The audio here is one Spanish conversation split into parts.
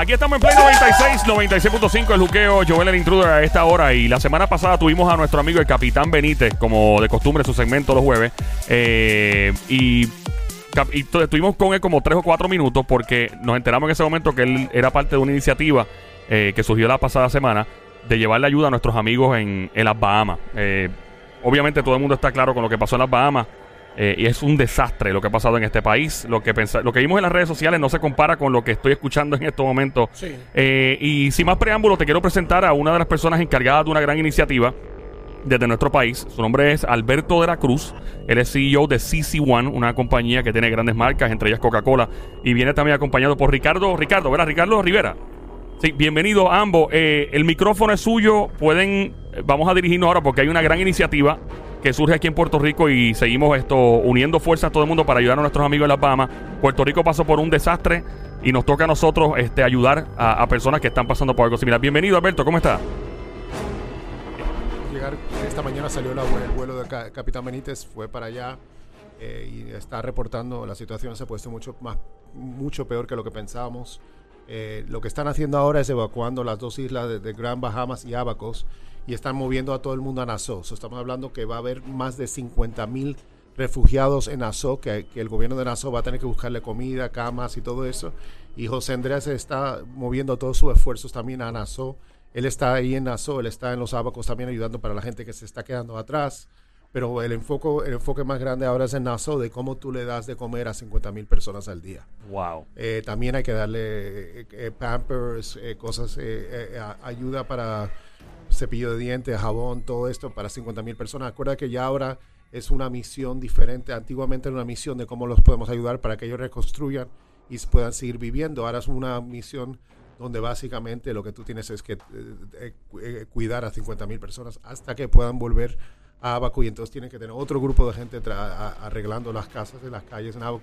Aquí estamos en Play 96, 96.5 el juqueo, Joel el Intruder a esta hora. Y la semana pasada tuvimos a nuestro amigo el Capitán Benítez, como de costumbre, su segmento los jueves. Eh, y, y tu- estuvimos con él como tres o cuatro minutos porque nos enteramos en ese momento que él era parte de una iniciativa eh, que surgió la pasada semana de llevarle ayuda a nuestros amigos en, en las Bahamas. Eh, obviamente todo el mundo está claro con lo que pasó en las Bahamas. Eh, y es un desastre lo que ha pasado en este país. Lo que, lo que vimos en las redes sociales no se compara con lo que estoy escuchando en estos momentos. Sí. Eh, y sin más preámbulo, te quiero presentar a una de las personas encargadas de una gran iniciativa desde nuestro país. Su nombre es Alberto de la Cruz. Él es CEO de CC One, una compañía que tiene grandes marcas, entre ellas Coca-Cola. Y viene también acompañado por Ricardo, Ricardo, ¿verdad? Ricardo Rivera. Sí, bienvenido a ambos. Eh, el micrófono es suyo. Pueden, vamos a dirigirnos ahora porque hay una gran iniciativa que surge aquí en Puerto Rico y seguimos esto uniendo fuerzas todo el mundo para ayudar a nuestros amigos en las. Puerto Rico pasó por un desastre y nos toca a nosotros este, ayudar a, personas que están pasando por algo similar. Bienvenido, Alberto. ¿Cómo está? Llegar, esta mañana salió el vuelo de Ca- Capitán Benítez, fue para allá eh, y está reportando la situación se ha puesto mucho más mucho peor que lo que pensábamos. Eh, lo que están haciendo ahora es evacuando las dos islas de, Gran Bahamas y Abacos y están moviendo a todo el mundo a Nassau. So, estamos hablando que va a haber más de 50 mil refugiados en Nassau, que, que el gobierno de Nassau va a tener que buscarle comida, camas y todo eso. Y José Andrés está moviendo todos sus esfuerzos también a Nassau. Él está ahí en Nassau, él está en los Abacos también ayudando para la gente que se está quedando atrás. Pero el enfoque, el enfoque más grande ahora es en Nassau, de cómo tú le das de comer a 50 mil personas al día. Wow. Eh, también hay que darle eh, eh, pampers, eh, cosas, eh, eh, ayuda para cepillo de dientes, jabón, todo esto para 50 mil personas. Acuerda que ya ahora es una misión diferente. Antiguamente era una misión de cómo los podemos ayudar para que ellos reconstruyan y puedan seguir viviendo. Ahora es una misión donde básicamente lo que tú tienes es que eh, eh, cu- eh, cuidar a 50 mil personas hasta que puedan volver a Abaco y entonces tienen que tener otro grupo de gente arreglando las casas de las calles en Abaco.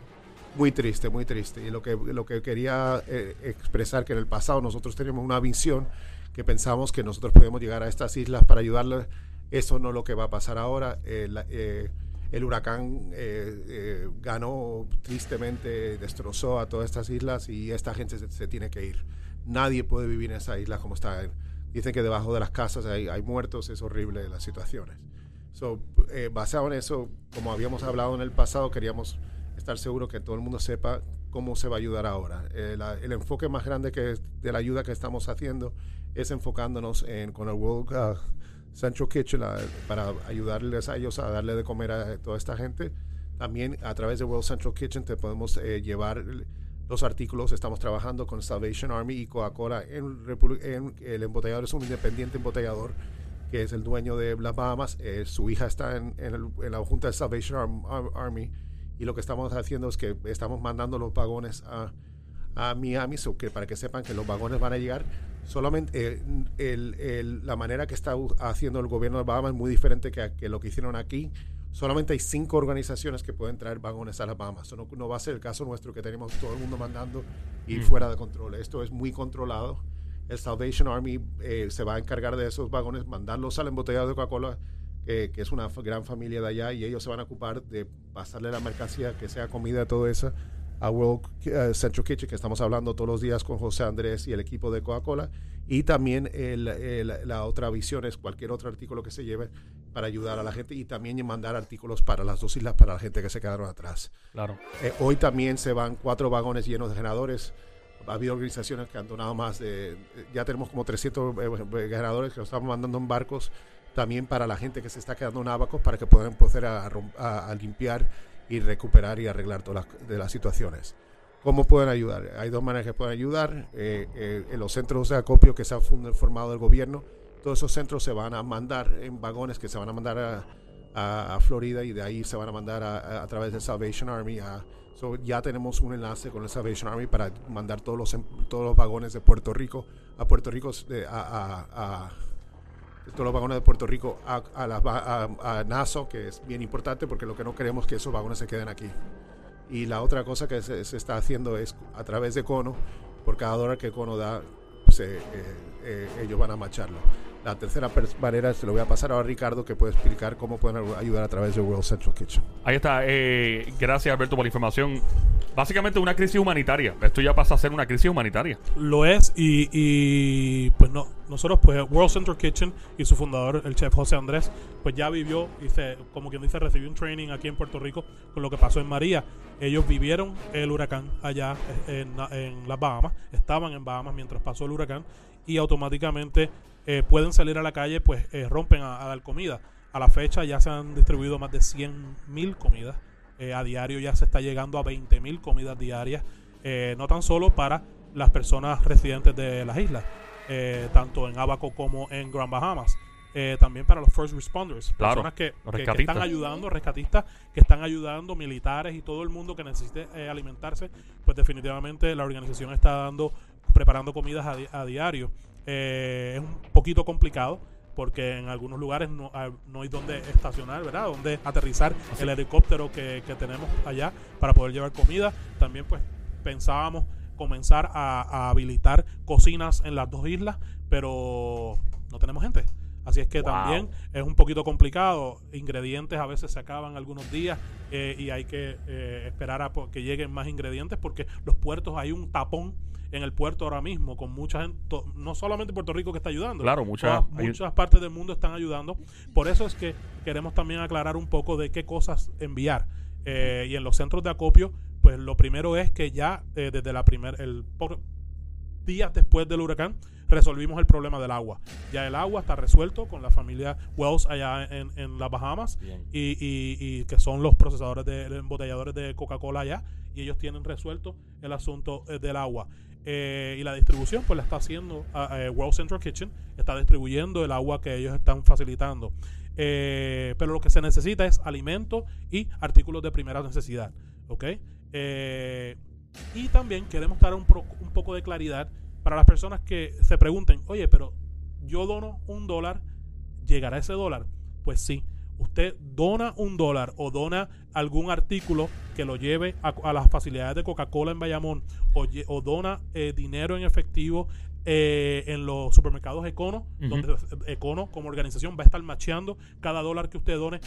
Muy triste, muy triste. Y lo que, lo que quería eh, expresar que en el pasado nosotros teníamos una visión que pensamos que nosotros podemos llegar a estas islas para ayudarles. Eso no es lo que va a pasar ahora. Eh, la- eh, el huracán eh, eh, ganó tristemente, destrozó a todas estas islas y esta gente se, se tiene que ir. Nadie puede vivir en esa isla como está. Dicen que debajo de las casas hay, hay muertos, es horrible las situaciones. So, eh, basado en eso, como habíamos hablado en el pasado, queríamos estar seguros que todo el mundo sepa cómo se va a ayudar ahora. Eh, la- el enfoque más grande que de la ayuda que estamos haciendo es enfocándonos en con el World uh, Central Kitchen uh, para ayudarles a ellos a darle de comer a toda esta gente. También a través de World Central Kitchen te podemos eh, llevar los artículos. Estamos trabajando con Salvation Army y Coca-Cola en, en- el embotellador es un independiente embotellador que es el dueño de las Bahamas. Eh, su hija está en, en el- en la Junta de Salvation Arm- Ar- Army y lo que estamos haciendo es que estamos mandando los vagones a, a Miami so que para que sepan que los vagones van a llegar. Solamente eh, el- el- la manera que está haciendo el gobierno de Bahamas es muy diferente que, que lo que hicieron aquí. Solamente hay cinco organizaciones que pueden traer vagones a las Bahamas. No va a ser el caso nuestro que tenemos todo el mundo mandando y Mm. fuera de control. Esto es muy controlado. El Salvation Army eh, se va a encargar de esos vagones, mandarlos al embotellado de Coca-Cola, que, que es una gran familia de allá, y ellos se van a ocupar de pasarle la mercancía, que sea comida, todo eso, a World eh, Central Kitchen, que estamos hablando todos los días con José Andrés y el equipo de Coca-Cola. Y también el- el- la otra visión es cualquier otro artículo que se lleve para ayudar a la gente y también mandar artículos para las dos islas para la gente que se quedaron atrás. Claro. Eh, hoy también se van cuatro vagones llenos de generadores. Ha habido organizaciones que han donado más de... Ya tenemos como 300 eh, generadores que los estamos mandando en barcos también para la gente que se está quedando en Abacos para que puedan empezar a, a- a limpiar y recuperar y arreglar todas las, de las situaciones. ¿Cómo pueden ayudar? Hay dos maneras que pueden ayudar. Eh, eh, en los centros de acopio que se han formado el gobierno, todos esos centros se van a mandar en vagones que se van a mandar a, a- Florida y de ahí se van a mandar a, través del Salvation Army. A, so ya tenemos un enlace con el Salvation Army para mandar todos los, em- todos los vagones de Puerto Rico a Puerto Rico, a, todos los vagones de Puerto Rico a, a, las ba- a- a Nassau, que es bien importante porque lo que no queremos es que esos vagones se queden aquí. Y la otra cosa que se, está haciendo es a través de Cono, por cada dólar que Cono da, eh, eh, ellos van a macharlo. La tercera manera se lo voy a pasar ahora a Ricardo que puede explicar cómo pueden ayudar a través de World Central Kitchen. Ahí está. eh, gracias, Alberto, por la información. Básicamente una crisis humanitaria. Esto ya pasa a ser una crisis humanitaria. Lo es y, y, pues no, nosotros pues World Central Kitchen y su fundador, el chef José Andrés, pues ya vivió, dice, como quien dice, recibió un training aquí en Puerto Rico con lo que pasó en María. Ellos vivieron el huracán allá en, en las Bahamas, estaban en Bahamas mientras pasó el huracán y automáticamente eh, pueden salir a la calle, pues eh, rompen a, a dar comida. A la fecha ya se han distribuido más de 100 mil comidas. Eh, a diario ya se está llegando a 20 mil comidas diarias, no tan solo para las personas residentes de las islas, tanto en Abaco como en Grand Bahamas. también para los first responders, Claro, personas que, que- están ayudando, rescatistas que están ayudando, militares y todo el mundo que necesite eh, alimentarse, pues definitivamente la organización está dando, preparando comidas a, di- a diario. Eh, es un poquito complicado porque en algunos lugares no, hay- no hay donde estacionar, ¿verdad? Donde aterrizar el helicóptero que, que tenemos allá para poder llevar comida. También pues pensábamos comenzar a, a habilitar cocinas en las dos islas, pero no tenemos gente. Así es que Wow. también es un poquito complicado. Ingredientes a veces se acaban algunos días eh, y hay que eh, esperar a que lleguen más ingredientes porque los puertos hay un tapón en el puerto ahora mismo con mucha gente, no solamente Puerto Rico que está ayudando, Claro, mucha- todas- hay- muchas partes del mundo están ayudando. Por eso es que queremos también aclarar un poco de qué cosas enviar. Eh, y en los centros de acopio, pues lo primero es que ya eh, desde la primer, el por- días después del huracán, resolvimos el problema del agua. Ya el agua está resuelto con la familia Wells allá en, en las Bahamas y, y- y que son los procesadores de embotelladores de Coca-Cola allá y ellos tienen resuelto el asunto eh, del agua. Eh, y la distribución pues la está haciendo ah, eh, World Central Kitchen, está distribuyendo el agua que ellos están facilitando. Eh, pero lo que se necesita es alimento y artículos de primera necesidad. ¿ok? Y también queremos dar un, pro- un poco de claridad para las personas que se pregunten, oye, pero yo dono un dólar, ¿llegará ese dólar? Pues sí, usted dona un dólar o dona algún artículo que lo lleve a, a las facilidades de Coca-Cola en Bayamón o, dona eh, dinero en efectivo eh, en los supermercados Econo, donde eh, Econo como organización va a estar macheando cada dólar que usted done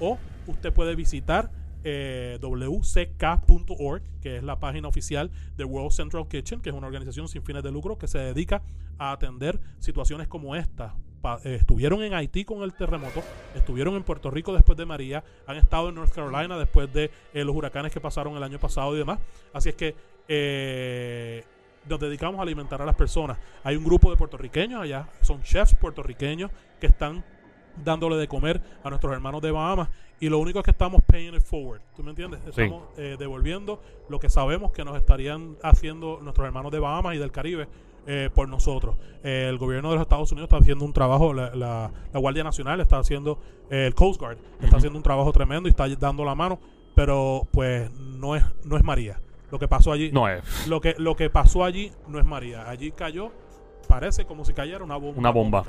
o usted puede visitar eh, wck.org, que es la página oficial de World Central Kitchen, que es una organización sin fines de lucro que se dedica a atender situaciones como esta. Eh, estuvieron en Haití con el terremoto, estuvieron en Puerto Rico después de María, han estado en North Carolina después de eh, los huracanes que pasaron el año pasado y demás. Así es que eh, nos dedicamos a alimentar a las personas. Hay un grupo de puertorriqueños allá, son chefs puertorriqueños que están dándole de comer a nuestros hermanos de Bahamas y lo único es que estamos paying it forward, ¿tú me entiendes? Estamos eh, devolviendo lo que sabemos que nos estarían haciendo nuestros hermanos de Bahamas y del Caribe eh, por nosotros. Eh, el gobierno de los Estados Unidos está haciendo un trabajo, la, la- la Guardia Nacional está haciendo, eh, el Coast Guard está haciendo un trabajo tremendo y está dando la mano, pero pues no es, no es María. Lo que pasó allí, No es. lo que, lo que pasó allí no es María. Allí cayó, parece como si cayera una bomba. Una bomba.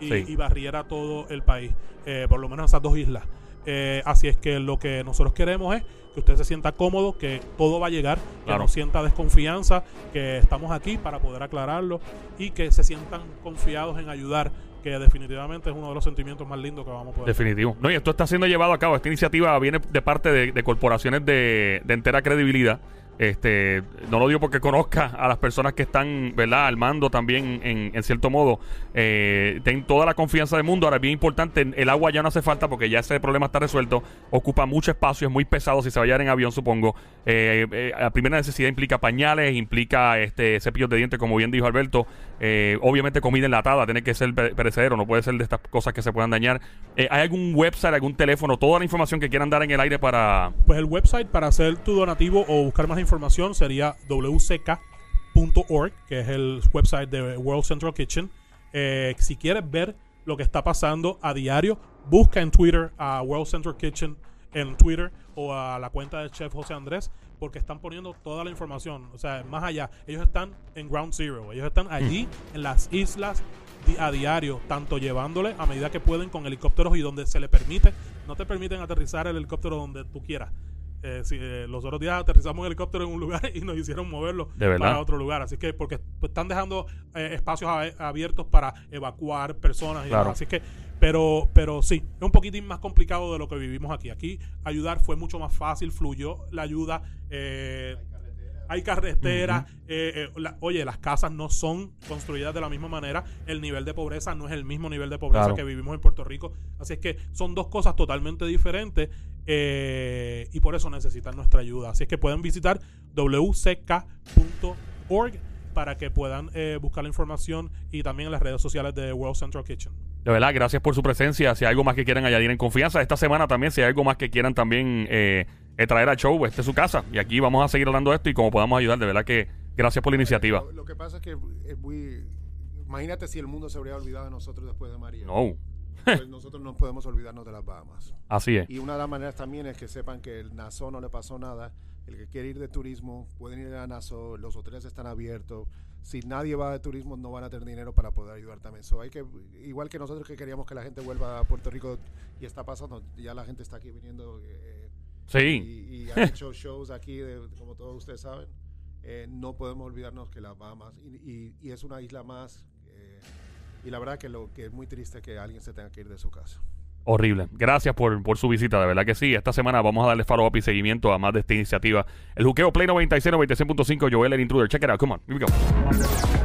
y, Sí. y barriera todo el país, eh, por lo menos esas dos islas. Eh, así es que lo que nosotros queremos es que usted se sienta cómodo, que todo va a llegar, que no sienta desconfianza, que estamos aquí para poder aclararlo y que se sientan confiados en ayudar, que definitivamente es uno de los sentimientos más lindos que vamos a poder. Definitivo. No, y esto está siendo llevado a cabo. Esta iniciativa viene de parte de, de corporaciones de, de entera credibilidad. Este, no lo digo porque conozca a las personas que están, ¿verdad?, al mando también, en, en cierto modo. Eh, ten toda la confianza del mundo. Ahora, bien importante, el agua ya no hace falta porque ya ese problema está resuelto. Ocupa mucho espacio, es muy pesado si se va a llevar en avión, supongo. Eh, eh, la primera necesidad implica pañales, implica este cepillos de dientes, como bien dijo Alberto. Eh, obviamente comida enlatada, tiene que ser pere- perecedero, no puede ser de estas cosas que se puedan dañar. Eh, ¿Hay algún website, algún teléfono, toda la información que quieran dar en el aire para... Pues el website para hacer tu donativo o buscar más información sería wck.org, que es el website de World Central Kitchen. Eh, si quieres ver lo que está pasando a diario, busca en Twitter a World Central Kitchen en Twitter o a la cuenta del chef José Andrés, porque están poniendo toda la información. O sea, más allá, ellos están en Ground Zero, ellos están allí en las islas a diario, tanto llevándole a medida que pueden con helicópteros y donde se le permite, no te permiten aterrizar el helicóptero donde tú quieras. Eh, si, eh, los otros días aterrizamos en helicóptero en un lugar y nos hicieron moverlo ¿De para otro lugar. Así que, porque pues, están dejando eh, espacios a- abiertos para evacuar personas y Claro. demás. Así que, pero, pero sí, es un poquitín más complicado de lo que vivimos aquí. Aquí ayudar fue mucho más fácil, fluyó la ayuda. eh, hay carreteras. eh, eh, la- oye, las casas no son construidas de la misma manera. El nivel de pobreza no es el mismo nivel de pobreza Claro. que vivimos en Puerto Rico. Así es que son dos cosas totalmente diferentes eh, y por eso necesitan nuestra ayuda. Así es que pueden visitar wck.org para que puedan eh, buscar la información y también en las redes sociales de World Central Kitchen. De verdad, gracias por su presencia. Si hay algo más que quieran añadir en confianza, esta semana también, si hay algo más que quieran también eh, traer al show, este es su casa. Y aquí vamos a seguir hablando de esto y como podamos ayudar. De verdad que gracias por la iniciativa. Lo, lo que pasa es que es muy... Imagínate si el mundo se habría olvidado de nosotros después de María. No, Pues nosotros no podemos olvidarnos de las Bahamas. así es. Y una de las maneras también es que sepan que el Nassau no le pasó nada. El que quiere ir de turismo, pueden ir a Nassau, los hoteles están abiertos. Si nadie va de turismo, no van a tener dinero para poder ayudar también. So, hay que, igual que nosotros que queríamos que la gente vuelva a Puerto Rico y está pasando, ya la gente está aquí viniendo eh, Sí, y, y han hecho shows aquí, de- como todos ustedes saben. Eh, no podemos olvidarnos que las Bahamas, y, y- y es una isla más, eh, y la verdad que lo que es muy triste que alguien se tenga que ir de su casa. horrible. Gracias por, por su visita, de verdad que sí. Esta semana vamos a darle follow up y seguimiento a más de esta iniciativa. El juqueo Play 96, 96.5, Joel el Intruder. Check it out, come on, here we go.